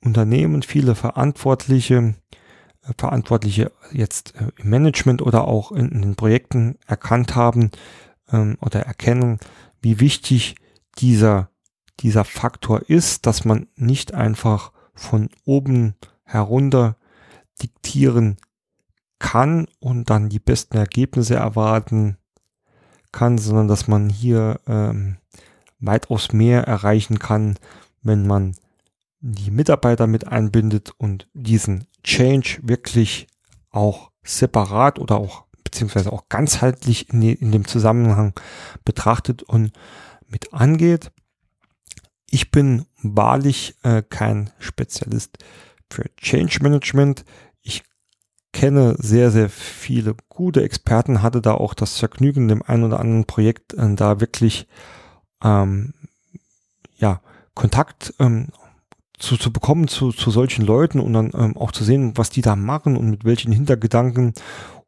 Unternehmen, viele Verantwortliche Verantwortliche jetzt äh, im Management oder auch in, den Projekten erkannt haben ähm, oder erkennen, wie wichtig dieser, dieser Faktor ist, dass man nicht einfach von oben herunter diktieren kann und dann die besten Ergebnisse erwarten kann, sondern dass man hier ähm, weitaus mehr erreichen kann, wenn man die Mitarbeiter mit einbindet und diesen Change wirklich auch separat oder auch beziehungsweise auch ganzheitlich in, die, in dem Zusammenhang betrachtet und mit angeht. Ich bin wahrlich äh, kein Spezialist für Change Management. Ich kenne sehr, sehr viele gute Experten, hatte da auch das Vergnügen, dem einen oder anderen Projekt äh, da wirklich ähm, ja, Kontakt ähm, zu, zu bekommen zu, zu solchen Leuten und dann ähm, auch zu sehen, was die da machen und mit welchen Hintergedanken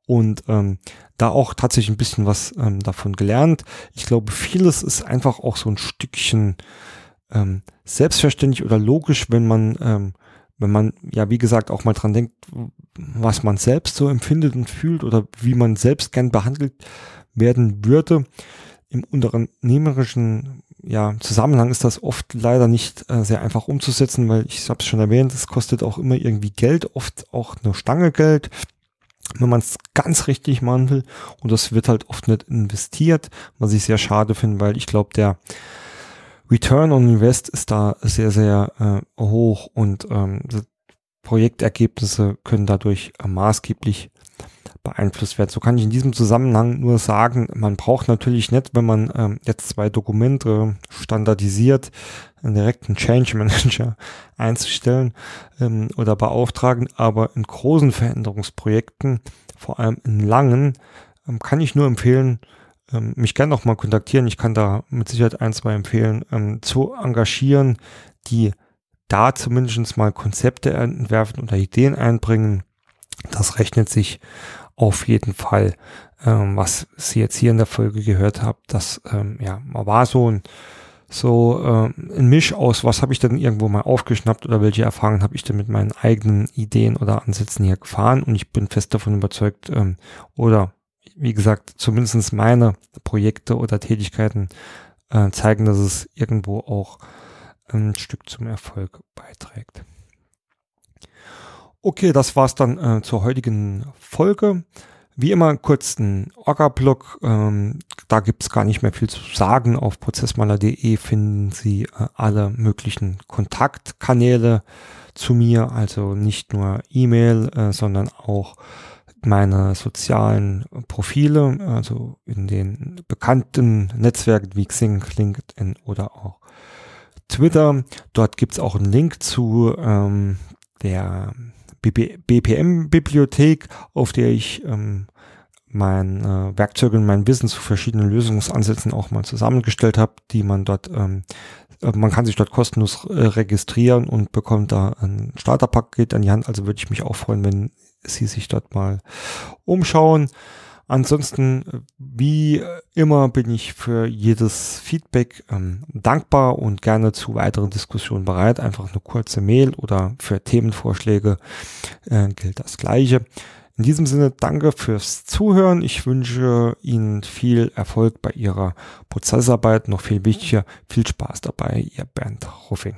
und ähm, da auch tatsächlich ein bisschen was ähm, davon gelernt. Ich glaube, vieles ist einfach auch so ein Stückchen ähm, selbstverständlich oder logisch, wenn man, ähm, wenn man ja wie gesagt auch mal dran denkt, was man selbst so empfindet und fühlt oder wie man selbst gern behandelt werden würde. Im unternehmerischen ja, Zusammenhang ist das oft leider nicht äh, sehr einfach umzusetzen, weil ich habe es schon erwähnt, es kostet auch immer irgendwie Geld, oft auch eine Stange Geld, wenn man es ganz richtig machen will. Und das wird halt oft nicht investiert, was ich sehr schade finde, weil ich glaube, der Return on Invest ist da sehr, sehr äh, hoch und ähm, Projektergebnisse können dadurch äh, maßgeblich beeinflusst werden. So kann ich in diesem Zusammenhang nur sagen, man braucht natürlich nicht, wenn man ähm, jetzt zwei Dokumente standardisiert, einen direkten Change Manager einzustellen ähm, oder beauftragen, aber in großen Veränderungsprojekten, vor allem in langen, ähm, kann ich nur empfehlen, ähm, mich gerne noch mal kontaktieren. Ich kann da mit Sicherheit ein, zwei empfehlen, ähm, zu engagieren, die da zumindest mal Konzepte entwerfen oder Ideen einbringen. Das rechnet sich auf jeden Fall. Ähm, was Sie jetzt hier in der Folge gehört habt, das ähm, ja, war so ein so äh, ein Misch aus, was habe ich denn irgendwo mal aufgeschnappt oder welche Erfahrungen habe ich denn mit meinen eigenen Ideen oder Ansätzen hier gefahren und ich bin fest davon überzeugt ähm, oder wie gesagt, zumindestens meine Projekte oder Tätigkeiten äh, zeigen, dass es irgendwo auch ein Stück zum Erfolg beiträgt. Okay, das war's dann äh, zur heutigen Folge. Wie immer kurz ein Orga-Blog. Ähm, da gibt's gar nicht mehr viel zu sagen. Auf prozessmaler.de finden Sie äh, alle möglichen Kontaktkanäle zu mir. Also nicht nur E-Mail, äh, sondern auch meine sozialen Profile, also in den bekannten Netzwerken wie Xing, LinkedIn oder auch Twitter. Dort gibt's auch einen Link zu ähm, der BPM-Bibliothek, auf der ich ähm, mein äh, Werkzeuge und mein Wissen zu verschiedenen Lösungsansätzen auch mal zusammengestellt habe, die man dort, ähm, äh, man kann sich dort kostenlos äh, registrieren und bekommt da ein Starterpaket an die Hand. Also würde ich mich auch freuen, wenn Sie sich dort mal umschauen. Ansonsten, wie immer, bin ich für jedes Feedback ähm, dankbar und gerne zu weiteren Diskussionen bereit. Einfach eine kurze Mail oder für Themenvorschläge äh, gilt das Gleiche. In diesem Sinne, danke fürs Zuhören. Ich wünsche Ihnen viel Erfolg bei Ihrer Prozessarbeit. Noch viel wichtiger, viel Spaß dabei. Ihr Bernd Ruffing.